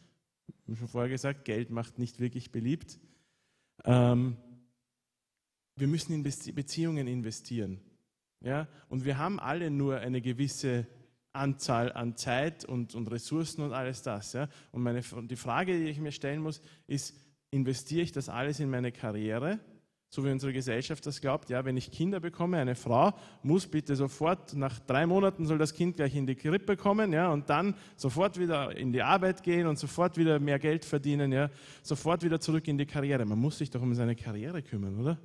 Ich habe schon vorher gesagt, Geld macht nicht wirklich beliebt. Ähm, wir müssen in Beziehungen investieren. Ja? Und wir haben alle nur eine gewisse Anzahl an Zeit und, und Ressourcen und alles das. Ja? Und meine, die Frage, die ich mir stellen muss, ist, investiere ich das alles in meine Karriere? So wie unsere Gesellschaft das glaubt, ja, wenn ich Kinder bekomme, eine Frau muss bitte sofort, nach drei Monaten soll das Kind gleich in die Krippe kommen, ja, und dann sofort wieder in die Arbeit gehen und sofort wieder mehr Geld verdienen, ja, sofort wieder zurück in die Karriere. Man muss sich doch um seine Karriere kümmern, oder?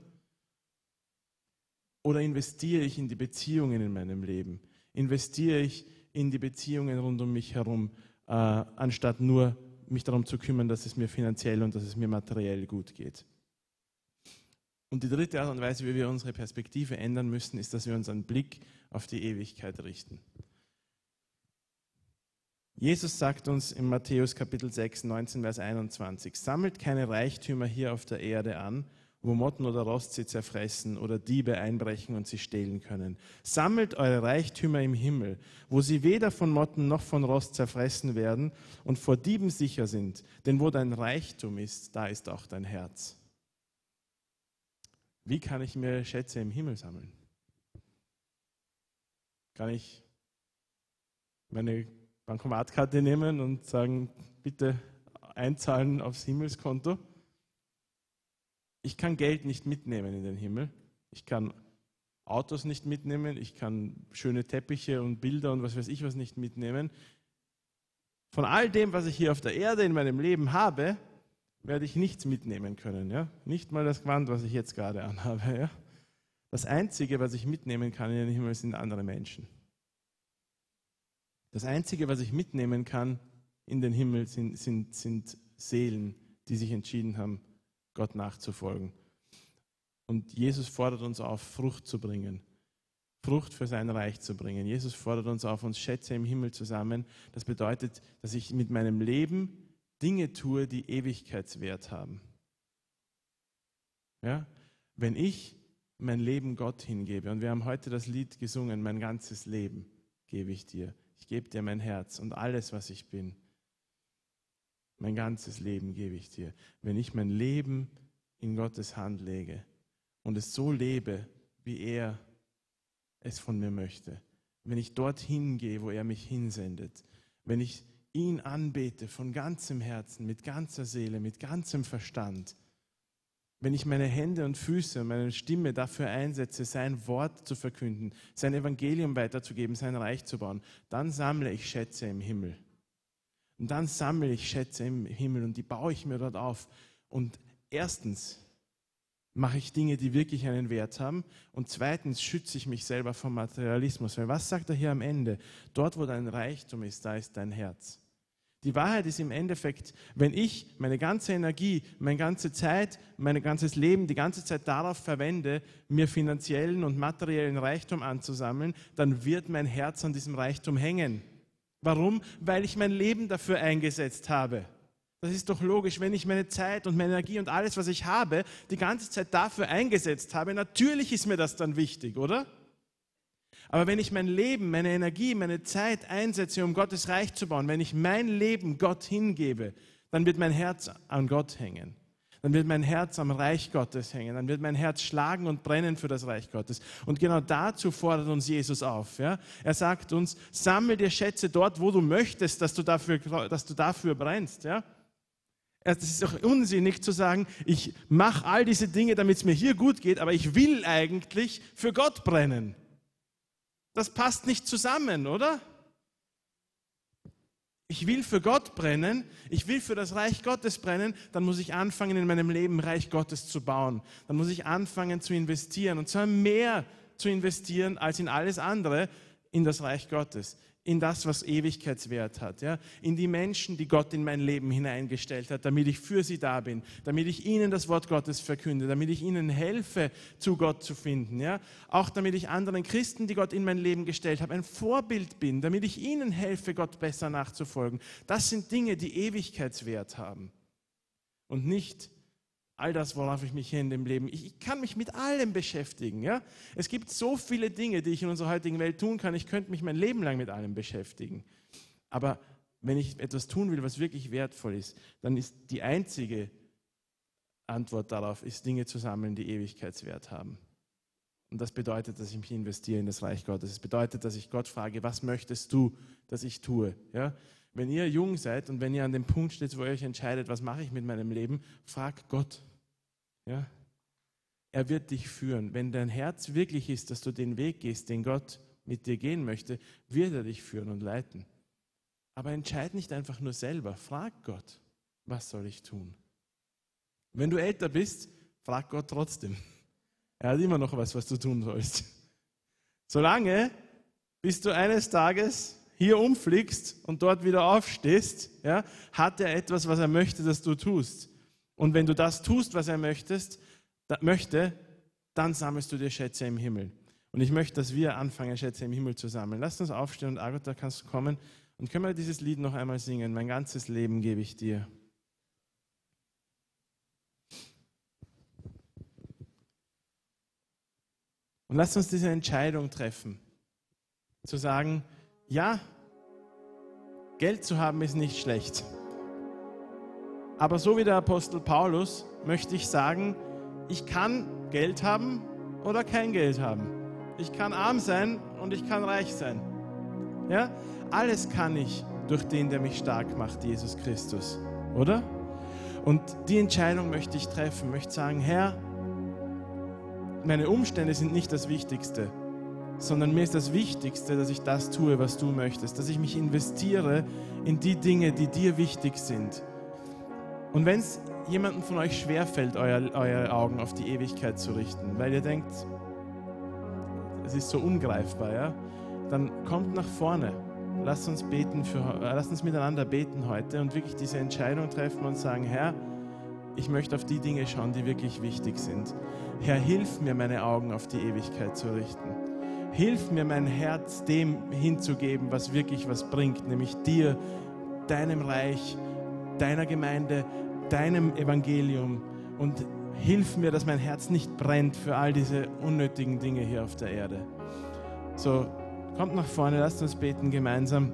Oder investiere ich in die Beziehungen in meinem Leben? Investiere ich in die Beziehungen rund um mich herum, äh, anstatt nur mich darum zu kümmern, dass es mir finanziell und dass es mir materiell gut geht? Und die dritte Art und Weise, wie wir unsere Perspektive ändern müssen, ist, dass wir unseren Blick auf die Ewigkeit richten. Jesus sagt uns in Matthäus Kapitel 6, 19, Vers 21, sammelt keine Reichtümer hier auf der Erde an, wo Motten oder Rost sie zerfressen oder Diebe einbrechen und sie stehlen können. Sammelt eure Reichtümer im Himmel, wo sie weder von Motten noch von Rost zerfressen werden und vor Dieben sicher sind. Denn wo dein Reichtum ist, da ist auch dein Herz. Wie kann ich mir Schätze im Himmel sammeln? Kann ich meine Bankomatkarte nehmen und sagen, bitte einzahlen aufs Himmelskonto. Ich kann Geld nicht mitnehmen in den Himmel. Ich kann Autos nicht mitnehmen. Ich kann schöne Teppiche und Bilder und was weiß ich was nicht mitnehmen. Von all dem, was ich hier auf der Erde in meinem Leben habe, werde ich nichts mitnehmen können. Ja? Nicht mal das Gewand, was ich jetzt gerade anhabe. Ja? Das Einzige, was ich mitnehmen kann in den Himmel, sind andere Menschen. Das Einzige, was ich mitnehmen kann in den Himmel, sind, sind, sind Seelen, die sich entschieden haben, Gott nachzufolgen. Und Jesus fordert uns auf, Frucht zu bringen. Frucht für sein Reich zu bringen. Jesus fordert uns auf, uns Schätze im Himmel zu sammeln. Das bedeutet, dass ich mit meinem Leben Dinge tue, die Ewigkeitswert haben. Ja? Wenn ich mein Leben Gott hingebe, und wir haben heute das Lied gesungen, mein ganzes Leben gebe ich dir. Ich gebe dir mein Herz und alles, was ich bin. Mein ganzes Leben gebe ich dir. Wenn ich mein Leben in Gottes Hand lege und es so lebe, wie er es von mir möchte, wenn ich dorthin gehe, wo er mich hinsendet, wenn ich ihn anbete von ganzem Herzen, mit ganzer Seele, mit ganzem Verstand, wenn ich meine Hände und Füße und meine Stimme dafür einsetze, sein Wort zu verkünden, sein Evangelium weiterzugeben, sein Reich zu bauen, dann sammle ich Schätze im Himmel. Und dann sammle ich Schätze im Himmel und die baue ich mir dort auf. Und erstens mache ich Dinge, die wirklich einen Wert haben. Und zweitens schütze ich mich selber vom Materialismus. Weil was sagt er hier am Ende? Dort, wo dein Reichtum ist, da ist dein Herz. Die Wahrheit ist im Endeffekt, wenn ich meine ganze Energie, meine ganze Zeit, mein ganzes Leben die ganze Zeit darauf verwende, mir finanziellen und materiellen Reichtum anzusammeln, dann wird mein Herz an diesem Reichtum hängen. Warum? Weil ich mein Leben dafür eingesetzt habe. Das ist doch logisch, wenn ich meine Zeit und meine Energie und alles, was ich habe, die ganze Zeit dafür eingesetzt habe. Natürlich ist mir das dann wichtig, oder? Aber wenn ich mein Leben, meine Energie, meine Zeit einsetze, um Gottes Reich zu bauen, wenn ich mein Leben Gott hingebe, dann wird mein Herz an Gott hängen. Dann wird mein Herz am Reich Gottes hängen. Dann wird mein Herz schlagen und brennen für das Reich Gottes. Und genau dazu fordert uns Jesus auf. Ja? Er sagt uns, sammel dir Schätze dort, wo du möchtest, dass du dafür, dass du dafür brennst. Ja? Es ist doch unsinnig zu sagen, ich mache all diese Dinge, damit es mir hier gut geht, aber ich will eigentlich für Gott brennen. Das passt nicht zusammen, oder? Ich will für Gott brennen, ich will für das Reich Gottes brennen, dann muss ich anfangen, in meinem Leben Reich Gottes zu bauen. Dann muss ich anfangen zu investieren und zwar mehr zu investieren als in alles andere in das Reich Gottes in das, was Ewigkeitswert hat, ja? in die Menschen, die Gott in mein Leben hineingestellt hat, damit ich für sie da bin, damit ich ihnen das Wort Gottes verkünde, damit ich ihnen helfe, zu Gott zu finden, ja? auch damit ich anderen Christen, die Gott in mein Leben gestellt hat, ein Vorbild bin, damit ich ihnen helfe, Gott besser nachzufolgen. Das sind Dinge, die Ewigkeitswert haben und nicht all das, worauf ich mich hier in dem Leben, ich, ich, kann mich mit allem beschäftigen. Ja? Es gibt so viele Dinge, die ich in unserer heutigen Welt tun kann. Ich könnte mich mein Leben lang mit allem beschäftigen. Aber wenn ich etwas tun will, was wirklich wertvoll ist, dann ist die einzige Antwort darauf, ist Dinge zu sammeln, die Ewigkeitswert haben. Und das bedeutet, dass ich mich investiere in das Reich Gottes. Es bedeutet, dass ich Gott frage, was möchtest du, dass ich tue? Ja? Wenn ihr jung seid und wenn ihr an dem Punkt steht, wo ihr euch entscheidet, was mache ich mit meinem Leben, frag Gott. Ja? Er wird dich führen. Wenn dein Herz wirklich ist, dass du den Weg gehst, den Gott mit dir gehen möchte, wird er dich führen und leiten. Aber entscheid nicht einfach nur selber. Frag Gott, was soll ich tun? Wenn du älter bist, frag Gott trotzdem. Er hat immer noch was, was du tun sollst. Solange, bis du eines Tages hier umfliegst und dort wieder aufstehst, ja, hat er etwas, was er möchte, dass du tust. Und wenn du das tust, was er möchtest, da, möchte, dann sammelst du dir Schätze im Himmel. Und ich möchte, dass wir anfangen, Schätze im Himmel zu sammeln. Lass uns aufstehen und Agot, da kannst du kommen. Und können wir dieses Lied noch einmal singen? Mein ganzes Leben gebe ich dir. Und lass uns diese Entscheidung treffen, zu sagen, ja, Geld zu haben ist nicht schlecht. Aber so wie der Apostel Paulus möchte ich sagen, ich kann Geld haben oder kein Geld haben. Ich kann arm sein und ich kann reich sein. Ja? Alles kann ich durch den, der mich stark macht, Jesus Christus. Oder? Und die Entscheidung möchte ich treffen, möchte sagen, Herr, meine Umstände sind nicht das Wichtigste, sondern mir ist das Wichtigste, dass ich das tue, was du möchtest, dass ich mich investiere in die Dinge, die dir wichtig sind. Und wenn es jemandem von euch schwerfällt, euer, eure Augen auf die Ewigkeit zu richten, weil ihr denkt, es ist so ungreifbar, ja, dann kommt nach vorne. Lasst uns beten für, äh, lasst uns miteinander beten heute und wirklich diese Entscheidung treffen und sagen, Herr, ich möchte auf die Dinge schauen, die wirklich wichtig sind. Herr, hilf mir, meine Augen auf die Ewigkeit zu richten. Hilf mir, mein Herz dem hinzugeben, was wirklich was bringt, nämlich dir, deinem Reich, deiner Gemeinde, deinem Evangelium. Und hilf mir, dass mein Herz nicht brennt für all diese unnötigen Dinge hier auf der Erde. So, kommt nach vorne, lasst uns beten gemeinsam.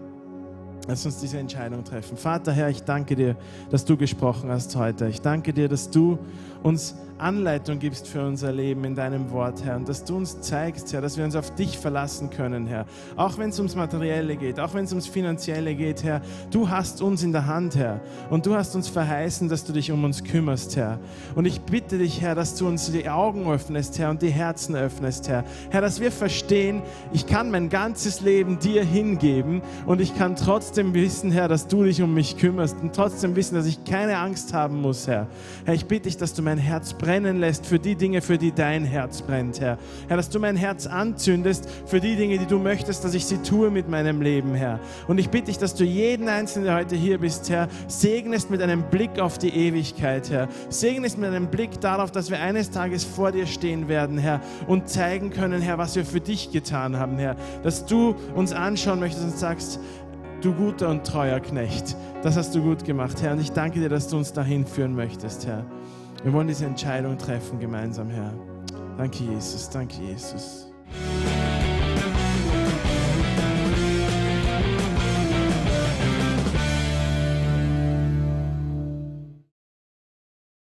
Lass uns diese Entscheidung treffen. Vater, Herr, ich danke dir, dass du gesprochen hast heute. Ich danke dir, dass du uns Anleitung gibst für unser Leben in deinem Wort, Herr, und dass du uns zeigst, Herr, dass wir uns auf dich verlassen können, Herr. Auch wenn es ums Materielle geht, auch wenn es ums Finanzielle geht, Herr, du hast uns in der Hand, Herr, und du hast uns verheißen, dass du dich um uns kümmerst, Herr. Und ich bitte dich, Herr, dass du uns die Augen öffnest, Herr, und die Herzen öffnest, Herr. Herr, dass wir verstehen, ich kann mein ganzes Leben dir hingeben und ich kann trotzdem wissen, Herr, dass du dich um mich kümmerst und trotzdem wissen, dass ich keine Angst haben muss, Herr. Herr, ich bitte dich, dass du mein Herz brennen lässt für die Dinge, für die dein Herz brennt, Herr. Herr, dass du mein Herz anzündest für die Dinge, die du möchtest, dass ich sie tue mit meinem Leben, Herr. Und ich bitte dich, dass du jeden Einzelnen, der heute hier bist, Herr, segnest mit einem Blick auf die Ewigkeit, Herr. Segnest mit einem Blick darauf, dass wir eines Tages vor dir stehen werden, Herr, und zeigen können, Herr, was wir für dich getan haben, Herr. Dass du uns anschauen möchtest und sagst, du guter und treuer Knecht. Das hast du gut gemacht, Herr. Und ich danke dir, dass du uns dahin führen möchtest, Herr. Wir wollen diese Entscheidung treffen gemeinsam, Herr. Danke, Jesus. Danke, Jesus.